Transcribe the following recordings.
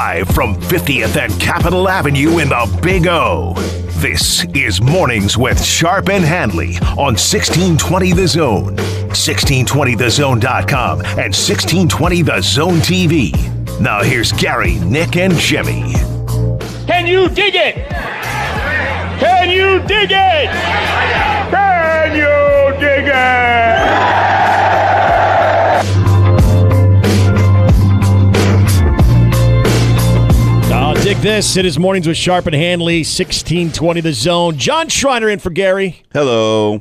Live from 50th and Capitol Avenue in the Big O. This is Mornings with Sharp and Handley on 1620 The Zone, 1620thezone.com, and 1620 The Zone TV. Now here's Gary, Nick, and Jimmy. Can you dig it? Can you dig it? Can you dig it? This. It is mornings with Sharp and Hanley, 1620 the zone. John Schreiner in for Gary. Hello.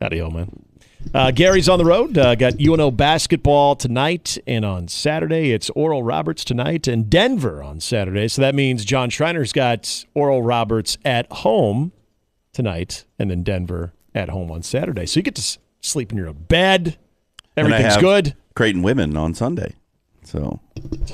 Howdy, old man. Uh, Gary's on the road. Uh, got UNO basketball tonight, and on Saturday it's Oral Roberts tonight and Denver on Saturday. So that means John Schreiner's got Oral Roberts at home tonight, and then Denver at home on Saturday. So you get to sleep in your own bed. Everything's good. Creighton women on Sunday. So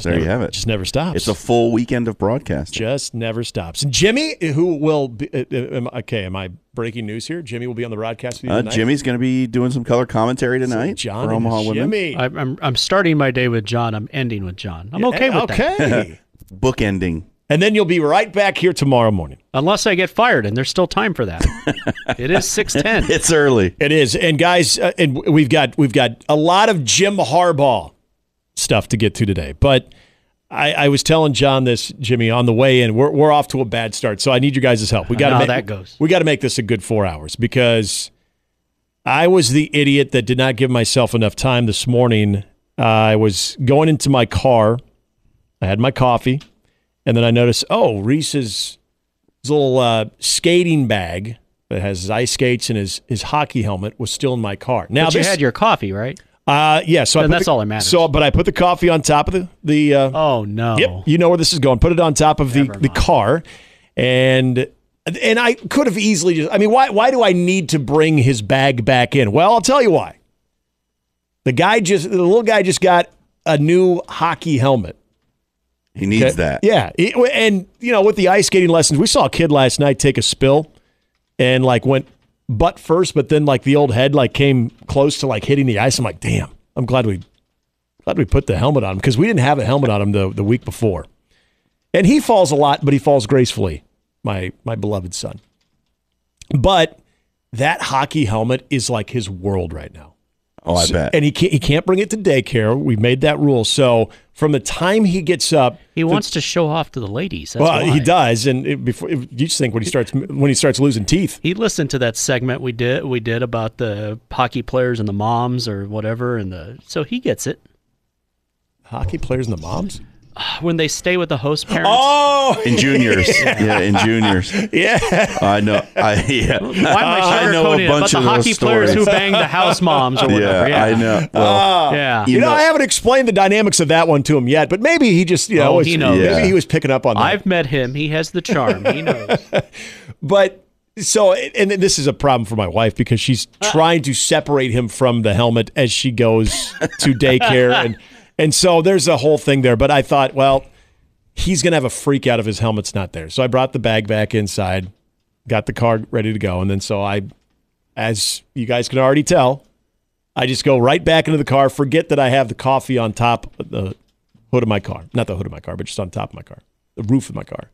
there never- you have it. Just never stops. It's a full weekend of broadcasting. just never stops. And Jimmy, who will be uh, uh, am- okay? Am I breaking news here? Jimmy will be on the broadcast with you Uh, tonight. Jimmy's going to be doing some color commentary tonight John for and Omaha women. Jimmy. I'm, I'm, I'm starting my day with John. I'm ending with John. I'm okay with that. okay. Bookending. and then you'll be right back here tomorrow morning. Unless I get fired, and there's still time for that. it is 610. It's early. It is, and guys, uh, and we've got we've got a lot of Jim Harbaugh stuff to get to today. But I, I was telling John this, Jimmy, on the way in. We're we're off to a bad start, so I need your guys' help. We got to how make that goes. We got to make this a good four hours because I was the idiot that did not give myself enough time this morning. Uh, I was going into my car. I had my coffee, and then I noticed, oh, Reese's his little uh, skating bag that has his ice skates and his his hockey helmet was still in my car. Now But you this, had your coffee, right? Uh, yeah, so I that's the- all that matters. So, but I put the coffee on top of the the. Uh, Oh, no. Yep, you know where this is going. Put it on top of the, Never the mind. car, and and I could have easily just. I mean, why why do I need to bring his bag back in? Well, I'll tell you why. The guy just the little guy just got a new hockey helmet. He needs Okay? that. Yeah, and you know, with the ice skating lessons, we saw a kid last night take a spill and like went butt first, but then like the old head like came close to like hitting the ice. I'm like, damn, I'm glad we glad we put the helmet on him because we didn't have a helmet on him the the week before. And he falls a lot, but he falls gracefully. My my beloved son. But that hockey helmet is like his world right now. Oh, I bet. And he can't, he can't bring it to daycare. We've made that rule. So from the time he gets up, He wants to show off to the ladies. That's well, why. he does, and it, before you just think when he starts when he starts losing teeth. He listened to that segment we did we did about the hockey players and the moms or whatever, and the so he gets it Hockey players and the moms. When they stay with the host parents. Oh, in juniors. yeah, in juniors. yeah. I know. I yeah. Why am I I know a bunch about the of those hockey players who stories. banged the house moms or whatever? Yeah, Yeah, I know. Well, ah. Yeah. You know, know- I haven't explained the dynamics of that one to him yet, but maybe he just, you know, Oh, was- he knows. maybe Yeah. he was picking up on that. I've met him. He has the charm. He knows. But so, and this is a problem for my wife because she's uh. trying to separate him from the helmet as she goes to daycare, and and so there's a whole thing there. But I thought, well, he's gonna have a freak out if his helmet's not there. So I brought the bag back inside, got the car ready to go, and then so I, as you guys can already tell, I just go right back into the car, forget that I have the coffee on top of the hood of my car, not the hood of my car, but just on top of my car, the roof of my car.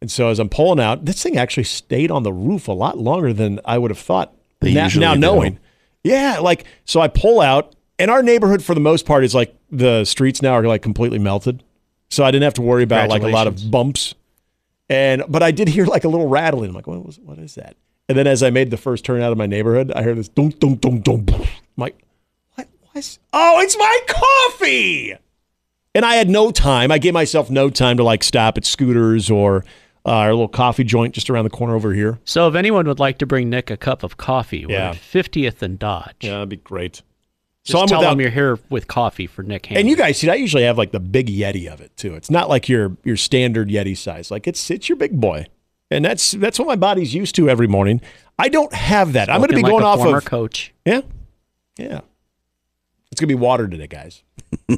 And so as I'm pulling out, this thing actually stayed on the roof a lot longer than I would have thought. They now, now knowing, yeah, like so I pull out, and our neighborhood for the most part is like the streets now are like completely melted, so I didn't have to worry about like a lot of bumps. And but I did hear like a little rattling. I'm like, what was what is that? And then as I made the first turn out of my neighborhood, I heard this dunk dunk dunk dunk. I'm like, what was? Oh, it's my coffee. And I had no time. I gave myself no time to like stop at Scooters or uh, our little coffee joint just around the corner over here. So if anyone would like to bring Nick a cup of coffee, we're Yeah. at 50th and Dodge. Yeah, that'd be great. Just so I'm tell without. them you're here with coffee for Nick Hanley. and you guys see, I usually have like the big Yeti of it too. It's not like your your standard Yeti size. Like it's it's your big boy, and that's that's what my body's used to every morning. I don't have that. I'm going to be going off former of coach. yeah, yeah. It's going to be water today, guys.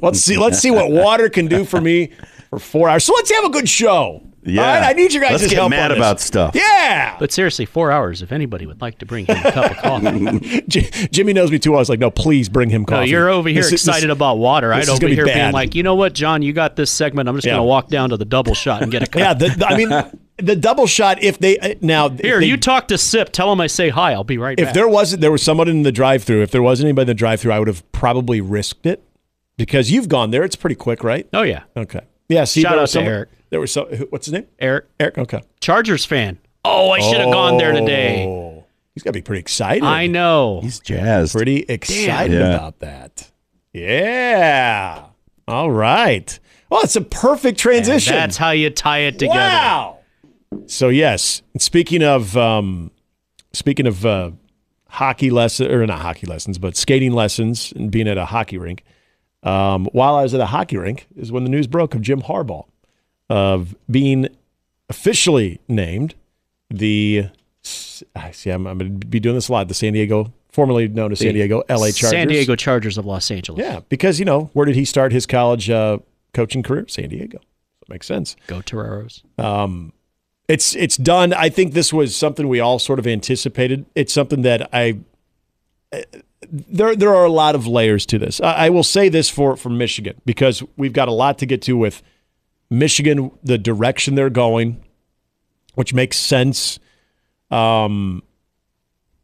Let's see. Let's see what water can do for me for four hours. So let's have a good show. Yeah. All right? I need you guys Let's to get help mad on this. about stuff. Yeah. But seriously, four hours. If anybody would like to bring him a cup of coffee, J- Jimmy knows me too. I was like, no, please bring him no, coffee. you're over here This is- excited this- about water. I'd is over be here being like, you know what, John, you got this segment. I'm just Yeah. gonna walk down to the double shot and get a cup. Yeah, the, the- I mean, the double shot. If they uh, now Here, they- you talk to Sip. Tell him I say hi. I'll be right If back. there wasn't, there was someone in the drive-through. If there wasn't anybody in the drive-through, I would have probably risked it because you've gone there. It's pretty quick, right? oh yeah, Okay. Yeah. See, Shout out was to someone- Eric. There was so. What's his name? Eric, Eric. Okay. Chargers fan. Oh, I should have gone there today. Oh, he's got to be pretty excited. I know. He's jazzed. Pretty excited Yeah. about that. Yeah. All right. Well, it's a perfect transition. That's how you tie it together. Wow. So yes, speaking of um, speaking of uh, hockey lesson or not hockey lessons, but skating lessons and being at a hockey rink. Um, while I was at a hockey rink, is when the news broke of Jim Harbaugh of being officially named the. I see. I'm, I'm going to be doing this a lot. The San Diego, formerly known as San Diego, L.A. Chargers. San Diego Chargers of Los Angeles. Yeah, because you know where did he start his college uh, coaching career? San Diego. That makes sense. Go Toreros. It's it's done. I think this was something we all sort of anticipated. It's something that I there there are a lot of layers to this. I, I will say this for for Michigan because we've got a lot to get to with Michigan, the direction they're going, which makes sense. Um,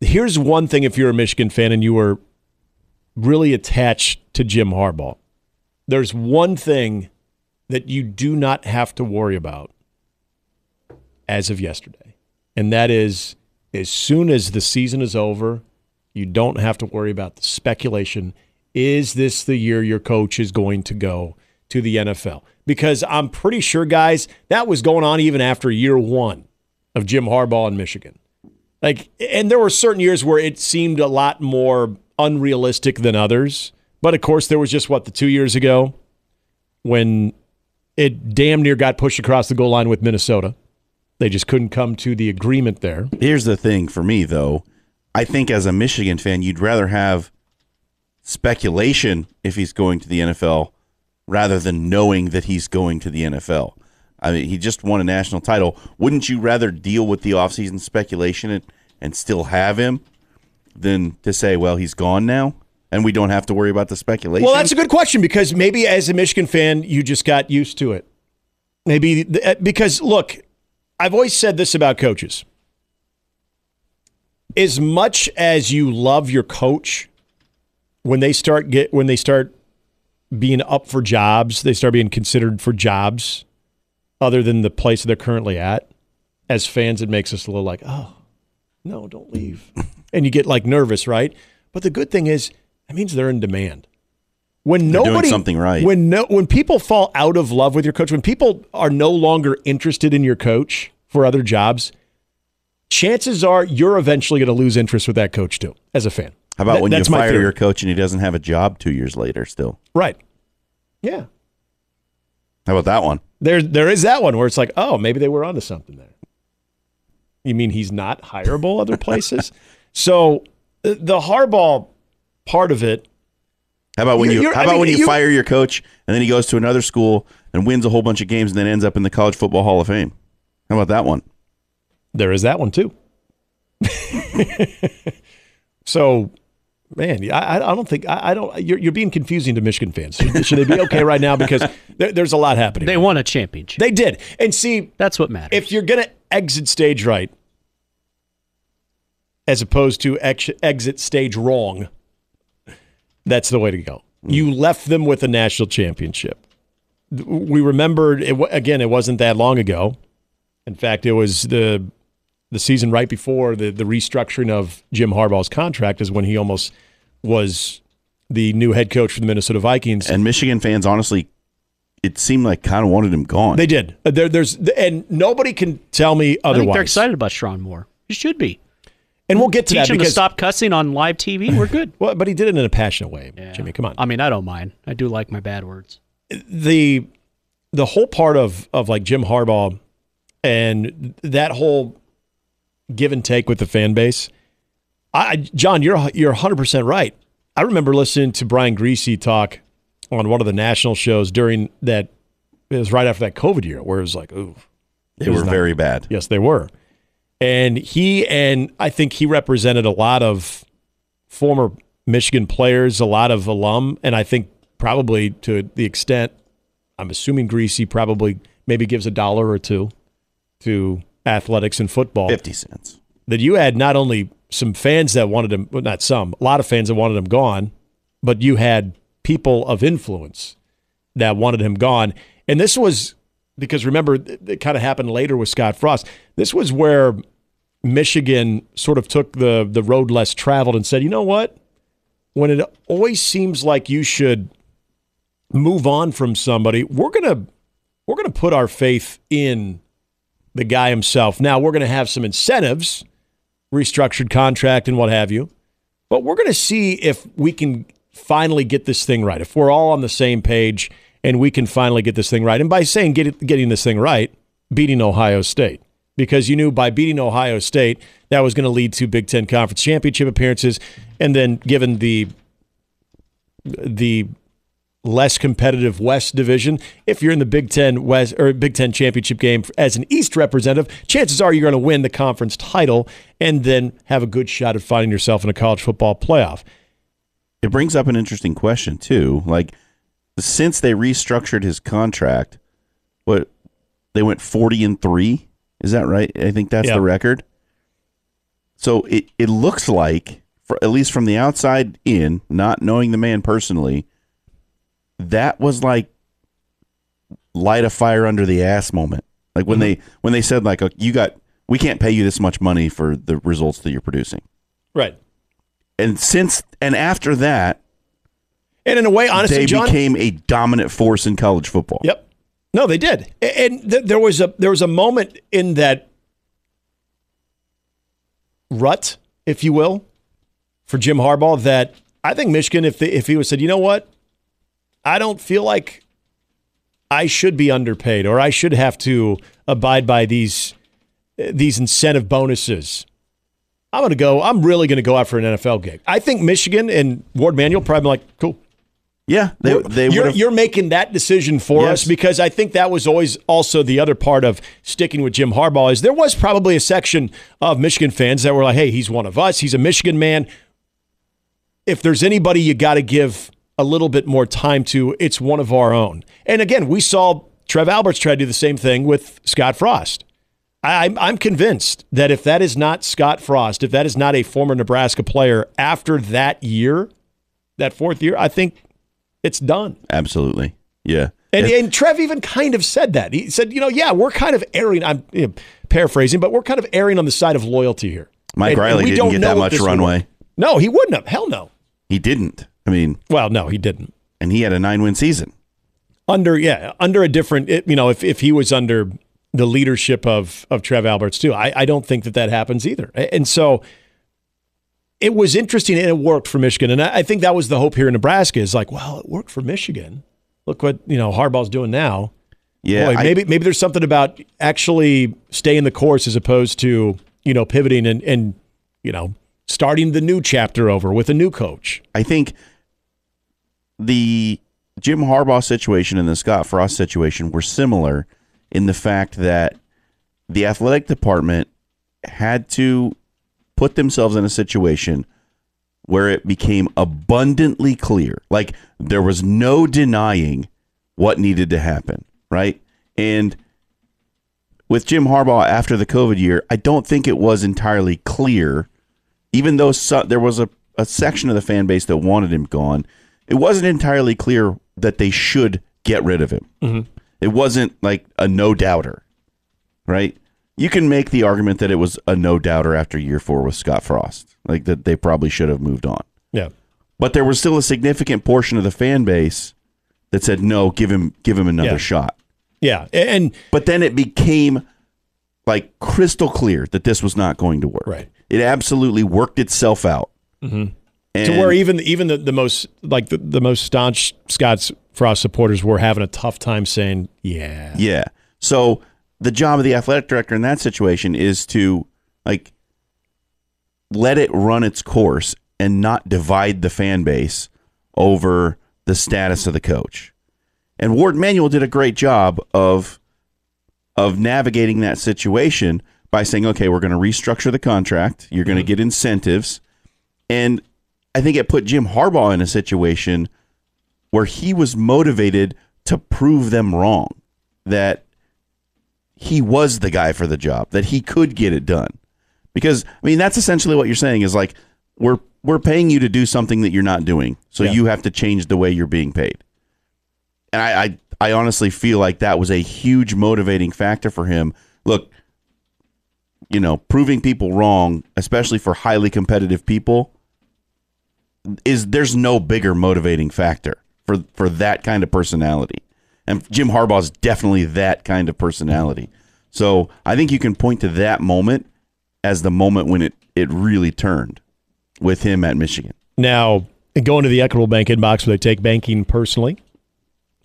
here's one thing: if you're a Michigan fan and you were really attached to Jim Harbaugh, there's one thing that you do not have to worry about as of yesterday. And that is as soon as the season is over, you don't have to worry about the speculation. Is this the year your coach is going to go to the NFL? Because I'm pretty sure, guys, that was going on even after year one of Jim Harbaugh in Michigan. Like, and there were certain years where it seemed a lot more unrealistic than others. But of course, there was just what the two years ago when it damn near got pushed across the goal line with Minnesota. They just couldn't come to the agreement there. Here's the thing for me, though. I think as a Michigan fan, you'd rather have speculation if he's going to the NFL rather than knowing that he's going to the NFL. I mean, he just won a national title. Wouldn't you rather deal with the offseason speculation and, and still have him than to say, well, he's gone now and we don't have to worry about the speculation? Well, that's a good question because maybe as a Michigan fan, you just got used to it. Maybe uh, because look, I've always said this about coaches. As much as you love your coach, when they start get when they start being up for jobs, they start being considered for jobs other than the place they're currently at. As fans, it makes us a little like, oh, no, don't leave. and you get like nervous, right? But the good thing is, that means they're in demand. When They're nobody something right. When no when people fall out of love with your coach, when people are no longer interested in your coach for other jobs, chances are you're eventually going to lose interest with that coach too, as a fan. How about That- when you fire theory. your coach and he doesn't have a job two years later still? right? Yeah, How about that one? there there is that one where it's like, oh, maybe they were onto something there. You mean he's not hireable other places? so uh, the, the Harbaugh part of it, How about when you how I about mean, when you- fire your coach and then he goes to another school and wins a whole bunch of games and then ends up in the College Football Hall of Fame? How about that one? there is that one too. so, man, I, I don't think I, I don't. You're, you're being confusing to Michigan fans. Should, should they be okay right now because there, there's a lot happening? They won a championship. They did, and see That's what matters. if you're gonna exit stage right, as opposed to ex- exit stage wrong, that's the way to go. Mm. You left them with a national championship. We remembered it, again. It wasn't that long ago. In fact, it was the the season right before the the restructuring of Jim Harbaugh's contract is when he almost was the new head coach for the Minnesota Vikings. And Michigan fans, honestly, it seemed like kind of wanted him gone. they did. Uh, there, there's and nobody can tell me I otherwise. think they're excited about Sean Moore. You should be. And we'll get to Teach that him to stop cussing on live TV. We're good. well, but he did it in a passionate way. Jimmy, come on. I mean, I don't mind. I do like my bad words. the the whole part of of like Jim Harbaugh and that whole give and take with the fan base. I John, you're you're 100 percent right. I remember listening to Brian Griese talk on one of the national shows during that. It was right after that COVID year, where it was like, ooh, They were very bad. Yes, they were. And he and I think he represented a lot of former Michigan players, a lot of alum, and I think probably to the extent I'm assuming Griese probably maybe gives a dollar or two to athletics and football. 50 cents. That you had not only some fans that wanted him, well, not some, a lot of fans that wanted him gone, but you had people of influence that wanted him gone. And this was because remember, it, kind of happened later with Scott Frost. This was where Michigan sort of took the the road less traveled and said, you know what? When it always seems like you should move on from somebody, we're gonna we're gonna put our faith in the guy himself. Now we're gonna have some incentives, restructured contract and what have you, but we're gonna see if we can finally get this thing right. If we're all on the same page and we can finally get this thing right. And by saying get it, getting this thing right, beating Ohio State. Because you knew by beating Ohio State, that was going to lead to Big Ten Conference Championship appearances. And then given the the less competitive West division, if you're in the Big Ten West or Big Ten championship game as an East representative, chances are you're going to win the conference title and then have a good shot at finding yourself in a college football playoff. It brings up an interesting question too. Like since they restructured his contract, what they went 40 and 3, is that right? I think that's Yeah. the record. So it it looks like for at least from the outside in, not knowing the man personally, that was like light a fire under the ass moment. Like when mm-hmm. they when they said like uh, you got we can't pay you this much money for the results that you're producing. Right. And since and after that, And in a way, honestly, they John, became a dominant force in college football. Yep. No, they did, and th- there was a there was a moment in that rut, if you will, for Jim Harbaugh that I think Michigan, if they, if he was said, you know what, I don't feel like I should be underpaid or I should have to abide by these these incentive bonuses. I'm going to go. I'm really going to go out for an NFL gig. I think Michigan and Warde Manuel probably like, cool. Yeah, they they you're, you're making that decision for Yes. us because I think that was always also the other part of sticking with Jim Harbaugh is there was probably a section of Michigan fans that were like, hey, he's one of us. He's a Michigan man. If there's anybody you got to give a little bit more time to, it's one of our own. And again, we saw Trev Alberts try to do the same thing with Scott Frost. I, I'm, I'm convinced that if that is not Scott Frost, if that is not a former Nebraska player after that year, that fourth year, I think it's done. absolutely. Yeah. And, and Trev even kind of said that. He said, you know, yeah, we're kind of erring. I'm you know, paraphrasing, but we're kind of erring on the side of loyalty here. Mike And- and Riley we didn't don't get know that much runway. work. No, he wouldn't have. Hell no. He didn't. I mean, Well, no, he didn't. and he had a nine win season. Under yeah, under a different. it- You know, if if he was under the leadership of of Trev Alberts too, I I don't think that that happens either. And so. It was interesting and it worked for Michigan. And I I think that was the hope here in Nebraska is like, well, it worked for Michigan. Look what, you know, Harbaugh's doing now. Yeah. Boy, I- maybe maybe there's something about actually staying the course as opposed to you know pivoting and and you know starting the new chapter over with a new coach. I think the Jim Harbaugh situation and the Scott Frost situation were similar in the fact that the athletic department had to put themselves in a situation where it became abundantly clear. Like there was no denying what needed to happen, right? And with Jim Harbaugh after the COVID year, I don't think it was entirely clear even though so, there was a, a section of the fan base that wanted him gone, it wasn't entirely clear that they should get rid of him. It wasn't like a no doubter, right? You can make the argument that it was a no doubter after year four with Scott Frost, like that they probably should have moved on. Yeah, But there was still a significant portion of the fan base that said no, give him give him another Yeah. shot. yeah, and But then it became like crystal clear that this was not going to work. right. it absolutely worked itself out. Mm-hmm. To where even even the, the most like the, the most staunch Scott's Frost supporters were having a tough time saying, yeah. Yeah. So the job of the athletic director in that situation is to like let it run its course and not divide the fan base over the status of the coach. And Warde Manuel did a great job of of navigating that situation by saying, "Okay, we're going to restructure the contract. You're going to mm-hmm. get incentives." And I think it put Jim Harbaugh in a situation where he was motivated to prove them wrong that he was the guy for the job, that he could get it done. Because I mean, that's essentially what you're saying is like we're we're paying you to do something that you're not doing, so Yeah. you have to change the way you're being paid. And I, I I honestly feel like that was a huge motivating factor for him. Look, you know, proving people wrong, especially for highly competitive people, is there's no bigger motivating factor for for that kind of personality. And Jim Harbaugh is definitely that kind of personality. So I think you can point to that moment as the moment when it, it really turned with him at Michigan. Now, going to the Equitable Bank inbox where they take banking personally.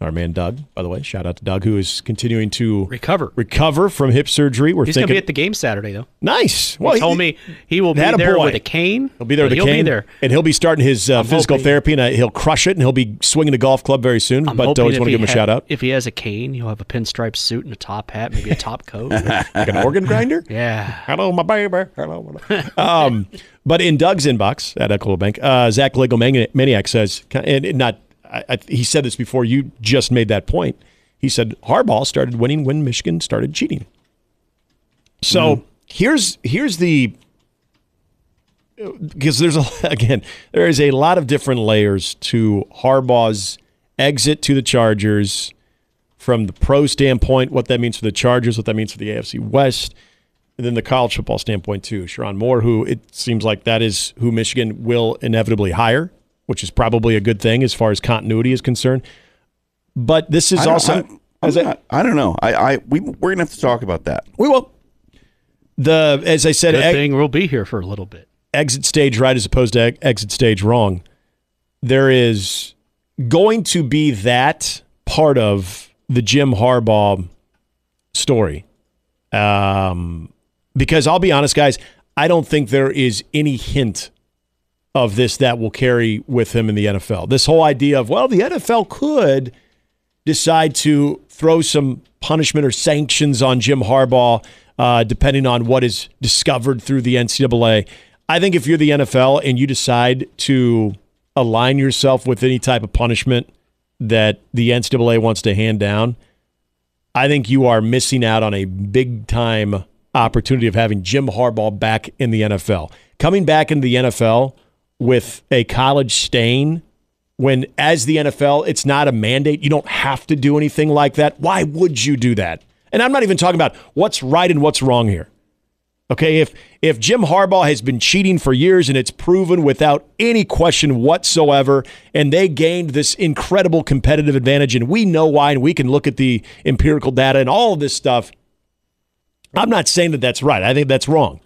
Our man Doug, by the way, shout out to Doug, who is continuing to Recover. recover from hip surgery. We're He's going to be at the game Saturday, though. nice. Well, He told me he will be there boy. with a cane. He'll be there with a he'll cane, be there. and he'll be starting his uh, physical hoping- therapy, and uh, he'll crush it, and he'll be swinging a golf club very soon. I'm but always want to give him a ha- shout out. If he has a cane, he'll have a pinstripe suit and a top hat, maybe a top coat. like an organ grinder. yeah. Hello, my baby. Hello. my baby. um, but in Doug's inbox at Equitable Bank, uh, Zach Lego Maniac says, and not, I, I, he said this before. You just made that point. He said Harbaugh started winning when Michigan started cheating. So mm-hmm. here's here's the because there's a again there is a lot of different layers to Harbaugh's exit to the Chargers from the pro standpoint, what that means for the Chargers, what that means for the AFC West, and then the college football standpoint too. Sherrone Moore, who it seems like that is who Michigan will inevitably hire, which is probably a good thing as far as continuity is concerned. But this is I also I, as I'm I- not- I don't know. I, I we we're gonna have to talk about that. we will. The as I said, Good ex- thing we'll be here for a little bit. exit stage right as opposed to ex- exit stage wrong. There is going to be that part of the Jim Harbaugh story. Um, because I'll be honest, guys, I don't think there is any hint of this that will carry with him in the NFL. This whole idea of, well, the NFL could decide to throw some punishment or sanctions on Jim Harbaugh, uh, depending on what is discovered through the NCAA. I think if you're the NFL and you decide to align yourself with any type of punishment that the NCAA wants to hand down, I think you are missing out on a big time opportunity of having Jim Harbaugh back in the NFL. Coming back into the NFL with a college stain when as the NFL, it's not a mandate. You don't have to do anything like that. Why would you do that? And I'm not even talking about what's right and what's wrong here. Okay, if if Jim Harbaugh has been cheating for years and it's proven without any question whatsoever, and they gained this incredible competitive advantage, and we know why, and we can look at the empirical data and all of this stuff. I'm not saying that that's right. I think that's wrong.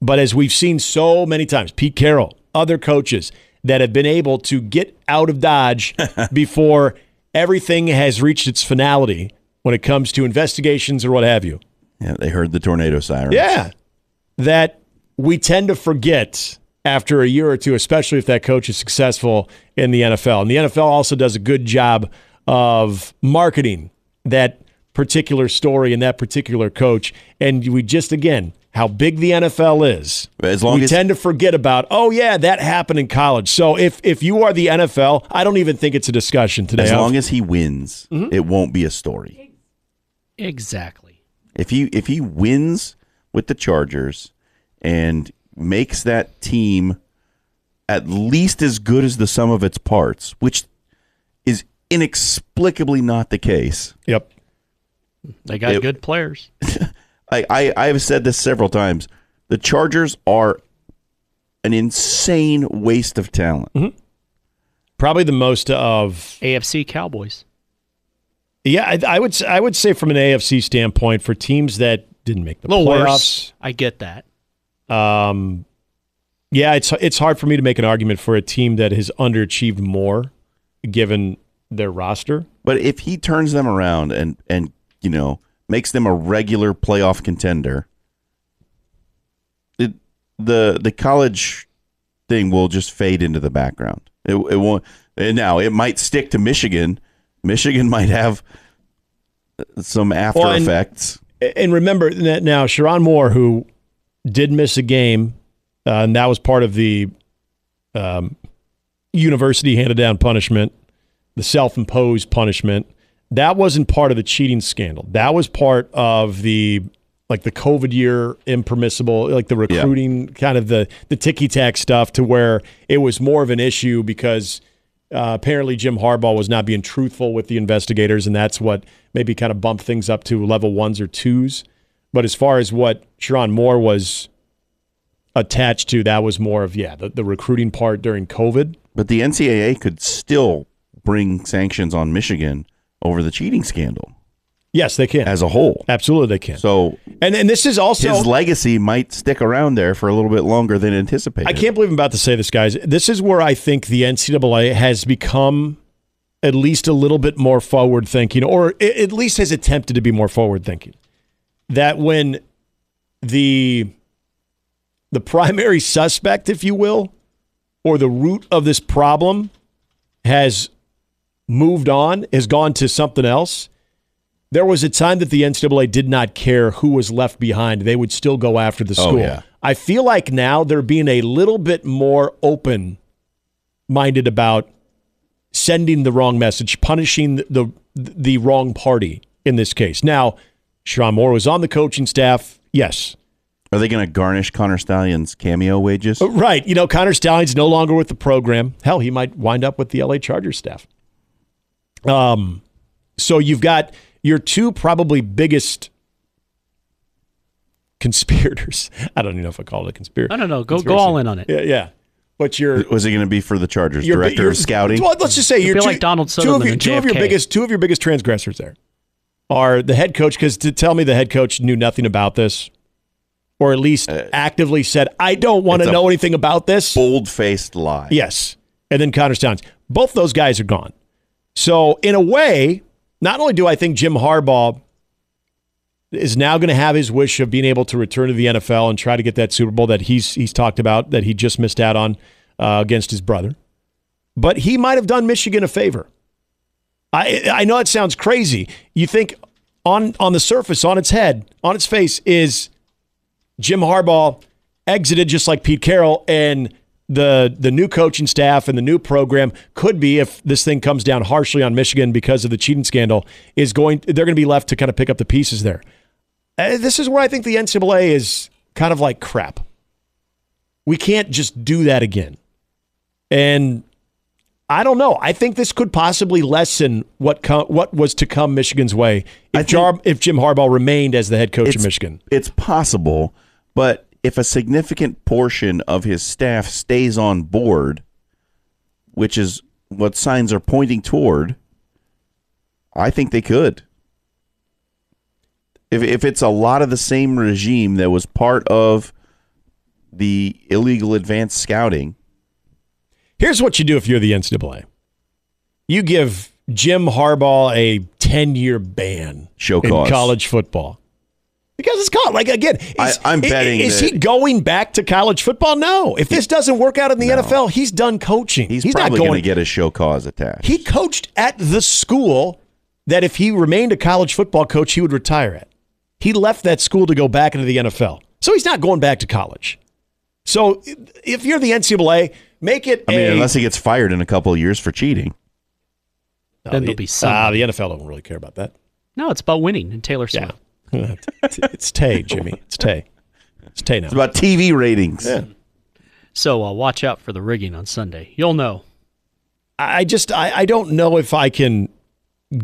But as we've seen so many times, Pete Carroll, other coaches that have been able to get out of Dodge before everything has reached its finality when it comes to investigations or what have you. Yeah, they heard the tornado siren. Yeah. That we tend to forget after a year or two, especially if that coach is successful in the NFL. And the NFL also does a good job of marketing that particular story and that particular coach. And we just, again, how big the NFL is. As long we as- tend to forget about, oh yeah, that happened in college. So if if you are the NFL, I don't even think it's a discussion today. As I'll- long as he wins, Mm-hmm. it won't be a story. Exactly. If he if he wins with the Chargers and makes that team at least as good as the sum of its parts, which is inexplicably not the case. yep. They got It- good players. I, I I've said this several times. The Chargers are an insane waste of talent. Mm-hmm. Probably the most of AFC Cowboys. Yeah, I, I would s- I would say from an AFC standpoint, for teams that didn't make the playoffs, worse. I get that. Um, yeah, it's it's hard for me to make an argument for a team that has underachieved more, given their roster. But if he turns them around and and you know makes them a regular playoff contender, it the the college thing will just fade into the background. It, it won't. Now it might stick to Michigan. Michigan might have some after Well, and- effects. And remember that now, Sherrone Moore, who did miss a game, uh, and that was part of the um, university handed down punishment, the self imposed punishment. That wasn't part of the cheating scandal. That was part of the like the COVID year impermissible, like the recruiting kind of the the ticky tack stuff, to where it was more of an issue because uh, apparently Jim Harbaugh was not being truthful with the investigators, and that's what maybe kind of bumped things up to level ones or twos. But as far as what Sherrone Moore was attached to, that was more of yeah the, the recruiting part during COVID. But the NCAA could still bring sanctions on Michigan over the cheating scandal Yes, they can. as a whole. Absolutely, they can. So and and this is also his legacy might stick around there for a little bit longer than anticipated. I can't believe I'm about to say this, guys. This is where I think the NCAA has become at least a little bit more forward thinking, or at least has attempted to be more forward thinking. That when the the primary suspect, if you will, or the root of this problem has moved on, has gone to something else. There was a time that the NCAA did not care who was left behind. They would still go after the Oh, school. yeah. I feel like now they're being a little bit more open minded about sending the wrong message, punishing the, the the wrong party in this case. Now, Sean Moore was on the coaching staff. Yes. Are they going to garnish Connor Stalions' cameo wages? Uh, right. You know, Connor Stalions's no longer with the program. Hell, he might wind up with the LA Chargers staff. Um, so you've got your two probably biggest conspirators. I don't even know if I call it a conspiracy. I don't know. Go go all in on it. Yeah, yeah. But you're Was it going to be for the Chargers? your Director your- of scouting? Well, let's just say you're be like Donald two of Sutherland your, and two of your biggest two of your biggest transgressors there are the head coach because to tell me the head coach knew nothing about this, or at least actively said I don't want Uh, to know anything about this. Bold faced lie. Yes, and then Connor Stalions. Both those guys are gone. So in a way, not only do I think Jim Harbaugh is now going to have his wish of being able to return to the NFL and try to get that Super Bowl that he's he's talked about that he just missed out on uh, against his brother, but he might have done Michigan a favor. I I know it sounds crazy. You think on on the surface, on its head, on its face is Jim Harbaugh exited just like Pete Carroll and the the new coaching staff and the new program could be if this thing comes down harshly on Michigan because of the cheating scandal is going they're going to be left to kind of pick up the pieces there. Uh, this is where I think the NCAA is kind of like crap. We can't just do that again. And I don't know. I think this could possibly lessen what com- what was to come Michigan's way if, Jar- if Jim Harbaugh remained as the head coach of Michigan. It's possible, but if a significant portion of his staff stays on board, which is what signs are pointing toward, I think they could. If if it's a lot of the same regime that was part of the illegal advanced scouting, Here's what you do if you're the NCAA. You give Jim Harbaugh a 10 year ban Show in cause. college football. Because it's called like again. Is, I- I'm betting Is that- he going back to college football? No. If this doesn't work out in the NFL, he's done coaching. he's, not probably going going to get a show cause attached. He coached at the school that if he remained a college football coach, he would retire at. He left that school to go back into the NFL. So he's not going back to college. So if you're the NCAA, make it I mean, a, unless he gets fired in a couple of years for cheating. Then the- there'll be some. Ah, the NFL don't really care about that. No, it's about winning and Taylor Yeah. Swift. it's, it's Tay, Jimmy. It's Tay. It's Tay now. It's about TV ratings. Yeah. So uh, watch out for the rigging on Sunday. You'll know. I just I, I don't know if I can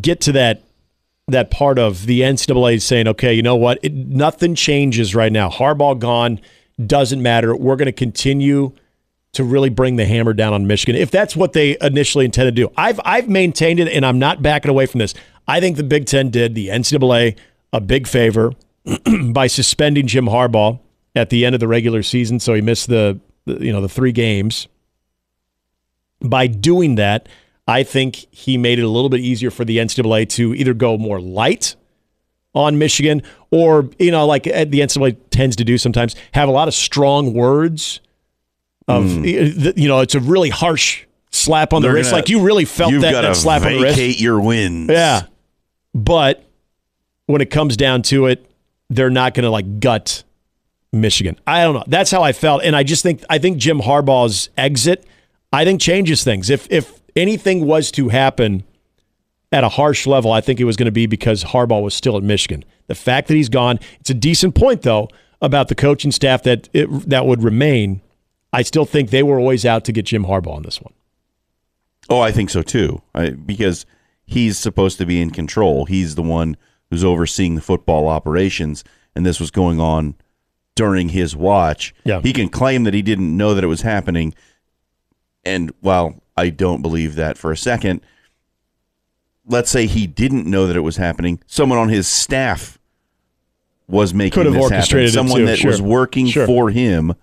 get to that that part of the NCAA saying, okay, you know what? It, nothing changes right now. Harbaugh gone, doesn't matter. We're going to continue to really bring the hammer down on Michigan. If that's what they initially intended to do, I've I've maintained it, and I'm not backing away from this. I think the Big Ten did the NCAA a big favor by suspending Jim Harbaugh at the end of the regular season, so he missed the, the you know the three games. By doing that, I think he made it a little bit easier for the NCAA to either go more light on Michigan or, you know, like uh, the NCAA tends to do sometimes, have a lot of strong words of, you know, it's a really harsh slap on the. They're wrist. gonna- like you really felt that, that slap on the wrist. vacate your wins. Yeah. But when it comes down to it, they're not going to like gut Michigan. I don't know. That's how I felt. And I just think I think Jim Harbaugh's exit, I think changes things. If if anything was to happen at a harsh level, I think it was going to be because Harbaugh was still at Michigan. The fact that he's gone, it's a decent point though about the coaching staff that it, that would remain. I still think they were always out to get Jim Harbaugh on this one. Oh, I think so too. I, because he's supposed to be in control. He's the one who's overseeing the football operations, and this was going on during his watch. Yeah. He can claim that he didn't know that it was happening. And while I don't believe that for a second, let's say he didn't know that it was happening. Someone on his staff was making Could have this happen. orchestrated it Someone too, that sure. was working Sure. for him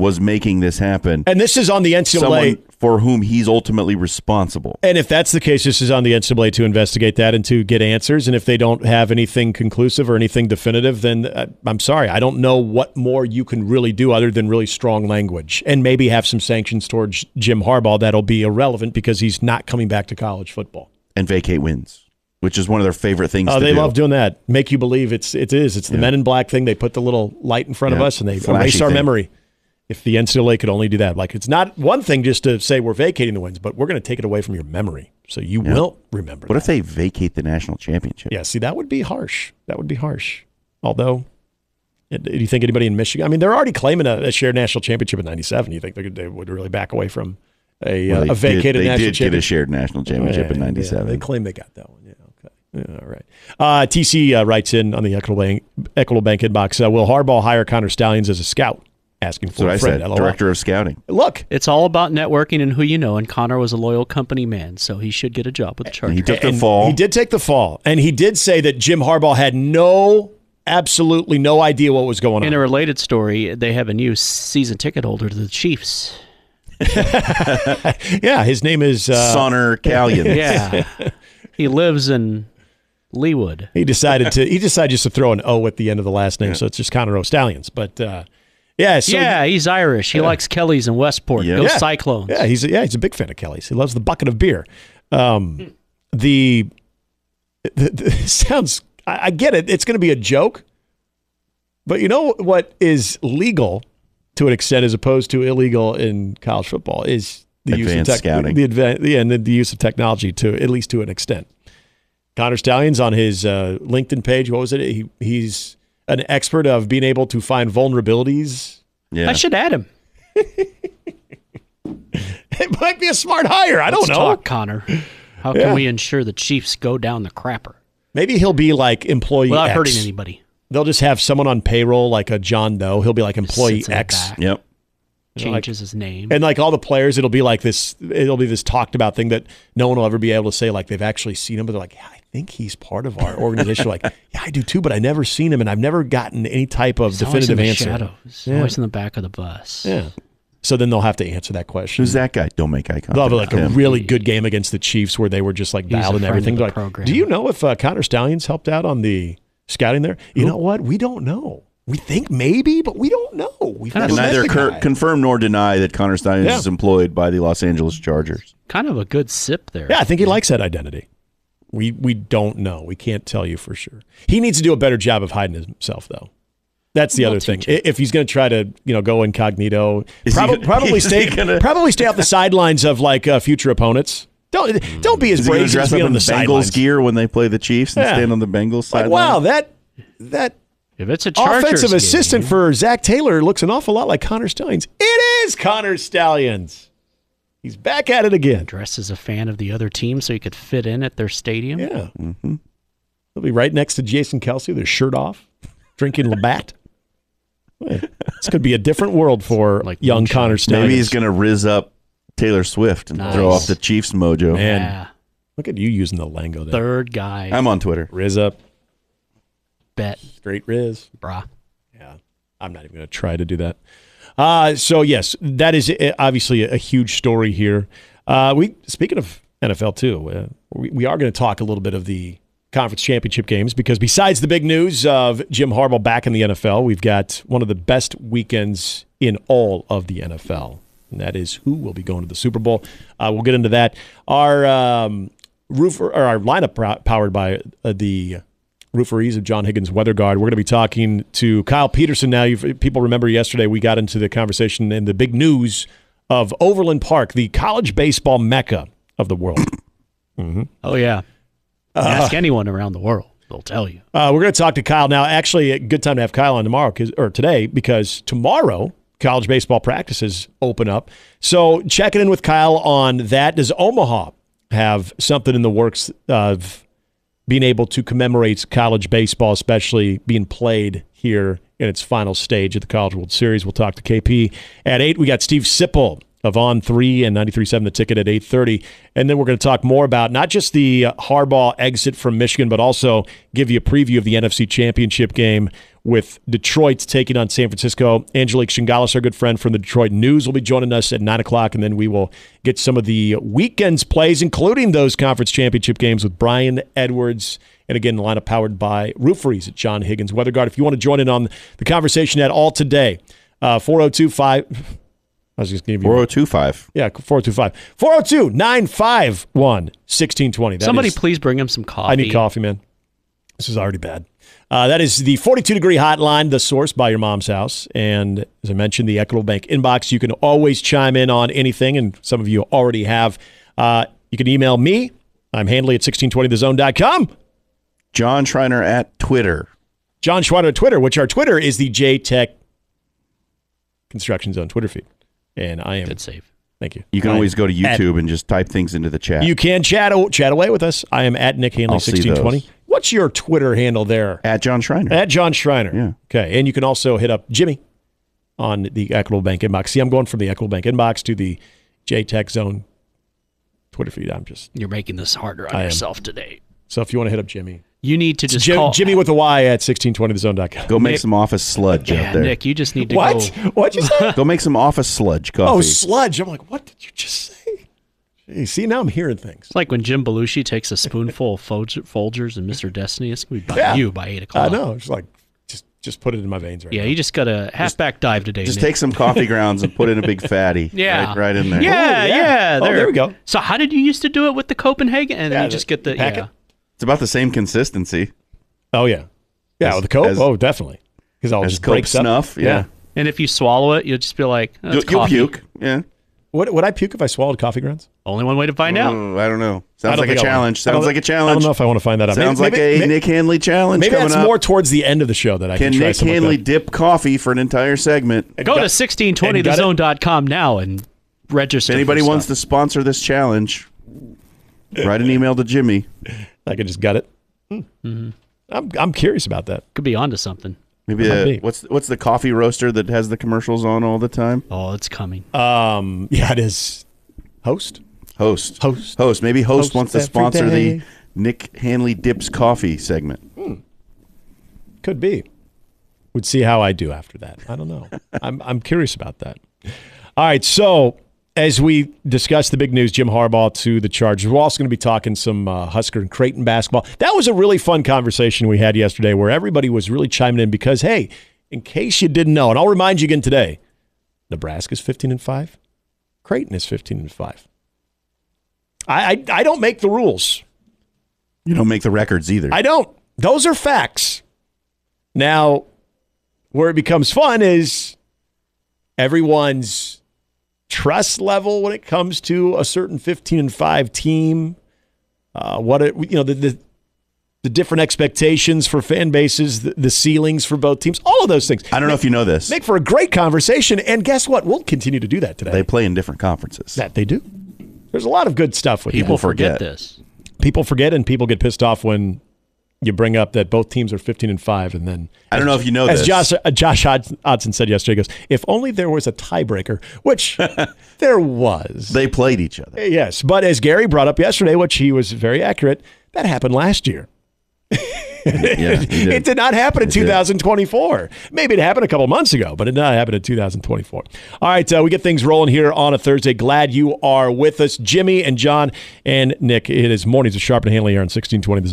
was making this happen. And this is on the NCAA. Someone for whom he's ultimately responsible. And if that's the case, this is on the NCAA to investigate that and to get answers. And if they don't have anything conclusive or anything definitive, then uh, I'm sorry. I don't know what more you can really do other than really strong language and maybe have some sanctions towards Jim Harbaugh that'll be irrelevant because he's not coming back to college football. and vacate wins, which is one of their favorite things. Oh, they do. love doing that. Make you believe it's it is. It's the Men in Black thing. They put the little light in front of us and they flashy erase our thing. memory. If the NCAA could only do that, like it's not one thing just to say we're vacating the wins, but we're going to take it away from your memory, so you will remember. What that. if they vacate the national championship? Yeah, see, that would be harsh. That would be harsh. Although, do you think anybody in Michigan? I mean, they're already claiming a, a shared national championship in '97. You think they, could, they would really back away from a, Well, uh, a vacated did, they national did get a shared national championship in '97. yeah, they claim they got that one. Yeah, okay. Yeah, all right. Uh, TC uh, writes in on the Equitable Bank, Equitable Bank inbox. Uh, will Harbaugh hire Connor Stalions as a scout? Asking That's for what a I friend. said. Director of scouting. Look, It's all about networking and who you know. And Connor was a loyal company man, so he should get a job with the Chargers. He took the and fall. He did take the fall, and he did say that Jim Harbaugh had no, absolutely no idea what was going on. In a related story, they have a new season ticket holder to the Chiefs. Yeah, his name is. Uh, Sonner Callion. Yeah, he lives in Leawood. he decided to. He decided just to throw an O at the end of the last name, so it's just Connor O'Stallions. But uh, yeah, so, yeah, he's Irish. He likes Kelly's in Westport. Yeah. Go Yeah. Cyclones. Yeah, he's yeah, he's a big fan of Kelly's. He loves the bucket of beer. Um, the, the, the sounds. I, I get it. It's going to be a joke, but you know what is legal to an extent, as opposed to illegal in college football, is the use of tech, scouting. the advan- yeah, and the, the use of technology to at least to an extent. Connor Stalions on his uh, LinkedIn page. What was it? He, he's an expert of being able to find vulnerabilities Yeah. I should add him. It might be a smart hire. I don't Let's know. talk, Connor. How Yeah. can we ensure the Chiefs go down the crapper Maybe he'll be like employee without X. hurting anybody? They'll just have someone on payroll like a John Doe. He'll be like employee Sits in the X. Yep. changes his name. And like all the players, it'll be like this. It'll be this talked about thing that no one will ever be able to say. Like they've actually seen him, but they're like, yeah, I think he's part of our organization. like, yeah, I do too, but I never seen him, and I've never gotten any type of He's always definitive in the answer. Shadows. Yeah. Always in the back of the bus. Yeah. So then they'll have to answer that question. Who's that guy? Don't make eye contact. They'll have like a him. really good game against the Chiefs where they were just like He's dialed and everything. like, program. do you know if uh, Connor Stalions helped out on the scouting there? You know what? We don't know. We think maybe, but we don't know. We've Kind Can neither the cur- confirm nor deny that Connor Stalions Yeah. is employed by the Los Angeles Chargers. Kind of a good sip there. Yeah, I think he likes that identity. We we don't know. We can't tell you for sure. He needs to do a better job of hiding himself, though. That's the We'll other thing. teach him. If he's going to try to, you know, go incognito, Is he probably, gonna- probably stay gonna- probably stay off the sidelines of like uh, future opponents. Don't don't be as Is he going to brazen as dress up being in on the the Bengals sidelines. gear when they play the Chiefs and Yeah. stand on the Bengals side? Like, wow, that that If it's a Chargers offensive game, assistant for Zac Taylor looks an awful lot like Connor Stalions. It is Connor Stalions. He's back at it again. dressed as a fan of the other team so he could fit in at their stadium. Yeah. Mm-hmm. He'll be right next to Jason Kelce, their shirt off, drinking Labatt. Boy, This could be a different world for Like young moonshine. Connor Stalions. Maybe he's going to riz up Taylor Swift and Nice. throw off the Chiefs mojo. Man, Yeah. look at you using the lingo there. Third guy. I'm on Twitter. Riz up, bet, straight Riz. brah. Yeah. I'm not even going to try to do that. Uh, so yes, that is uh, obviously a, huge story here. Uh, we speaking of NFL too, uh, we, we are going to talk a little bit of the conference championship games because besides the big news of Jim Harbaugh back in the NFL, we've got one of the best weekends in all of the NFL, and that is who will be going to the Super Bowl. Uh, we'll get into that. Our um, roofer or our lineup powered by uh, the rooferees of John Higgins Weather Guard. We're going to be talking to Kyle Peterson now. You've, people remember yesterday we got into the conversation and the big news of Overland Park, the college baseball mecca of the world. Oh yeah. Ask anyone around the world, they'll tell you. Uh, we're going to talk to Kyle now. Actually, a good time to have Kyle on tomorrow or today because tomorrow college baseball practices open up. So checking in with Kyle on that. Does Omaha have something in the works of being able to commemorate college baseball, especially being played here in its final stage of the College World Series? We'll talk to KP at eight. We got Steve Sipple of On Three and 93.7 The Ticket at 8:30, and then we're going to talk more about not just the Harbaugh exit from Michigan, but also give you a preview of the NFC Championship game with Detroit taking on San Francisco. Angelique Chengelis, our good friend from the Detroit News, will be joining us at nine o'clock, and then we will get some of the weekend's plays, including those conference championship games with Brian Edwards. And again, the lineup powered by Rooferees at John Higgins Weather Guard. If you want to join in on the conversation at all today, uh, 402 5. I was just giving you 4025. yeah, 425 402 951 1620. That Somebody is- please bring him some coffee. I need coffee, man. This is already bad. Uh, that is the 42 degree hotline, the source by your mom's house. And as I mentioned, the Equitable Bank inbox. You can always chime in on anything, and some of you already have. Uh, you can email me. I'm Handley at 1620thezone.com. John Schreiner at Twitter. John Schreiner at Twitter, which our Twitter is the JTech Construction Zone Twitter feed. And I am. Good save. Thank you. You can I'm always go to YouTube at, and just type things into the chat. You can chat chat away with us. I am at Nick Handley 1620. What's your Twitter handle there? at John Schreiner. At John Schreiner. Yeah. Okay, and you can also hit up Jimmy on the Equitable Bank inbox. See, I'm going from the Equitable Bank inbox to the J Tech Zone Twitter feed. I'm just You're making this harder on I am. yourself today. so if you want to hit up Jimmy, You need to just Jim, call Jimmy with a Y at 1620thezone.com. Go make Nick- some office sludge Yeah, out there. Nick, you just need to What? go. What'd you say? Go make some office sludge oh, coffee. oh, sludge. I'm like, what did you just say? Gee, see, now I'm hearing things. It's like when Jim Belushi takes a spoonful of Folgers and Mr. Destiny. It's gonna be by Yeah. you by eight o'clock. I know. It's like just just put it in my veins right Yeah, now. you just got a halfback dive today. Just Nick. take some coffee grounds and put in a big fatty. Yeah. Right, right in there. Yeah, Oh, yeah. yeah. Oh, there. there we go. So how did you used to do it with the Copenhagen? And then Yeah, you just get the packet. yeah. It's about the same consistency Oh yeah, yeah. As- with the coke. as- oh, definitely. Because I'll as just Coke breaks up. snuff. Yeah. And if you swallow it, you'll just be like, oh, You'll, you'll puke. Yeah. Would, would I puke if I swallowed coffee grounds? Only one way to find out. I don't know. Sounds don't like a think I wanna- challenge. Sounds like a challenge. I don't know if I want to find that out. Sounds Maybe- like a maybe- Nick Hanley challenge Maybe coming that's up. more towards the end of the show that I can, Can Nick something like Hanley that. dip coffee for an entire segment? Go got- to and got it? 1620thezone.com now and register. If anybody for wants stuff. to sponsor this challenge, write an email to Jimmy. I could just gut it. Mm-hmm. I'm I'm curious about that. could be onto something. Maybe Might the, be. what's what's the coffee roaster that has the commercials on all the time? Oh, it's coming. Um, yeah, it is. Host. Host. Host. Host. Maybe host, Host wants to every sponsor the. Nick Hanley dips coffee segment. Could be. Would see how I do after that. I don't know. I'm I'm curious about that. All right, so as we discuss the big news, Jim Harbaugh to the Chargers. We're also going to be talking some uh, Husker and Creighton basketball. That was a really fun conversation we had yesterday, where everybody was really chiming in because, hey, in case you didn't know, and I'll remind you again today, Nebraska's 15 and five, Creighton is 15 and five. I I, I don't make the rules. You don't make the records either. I don't. Those are facts. Now, where it becomes fun is everyone's trust level when it comes to a certain 15 and 5 team. Uh, what it, you know, the, the the different expectations for fan bases, the, the ceilings for both teams, all of those things. I don't know if you know this. Make for a great conversation, and guess what? We'll continue to do that today. They play in different conferences. that they do. There's a lot of good stuff with People that. forget forget. this. people forget and people get pissed off when you bring up that both teams are 15 and 5 and then I don't know if you know as this. Josh uh, Josh Hod- Hodson said yesterday he goes if only there was a tiebreaker which there was They played each other. yes but as Gary brought up yesterday which he was very accurate that happened last year Yeah, did. it did not happen in It did. 2024. Maybe it happened a couple months ago, but it did not happen in 2024. All right, uh, we get things rolling here on a Thursday. Glad you are with us, Jimmy and John and Nick. It is mornings of Sharp and Hanley here on 1620.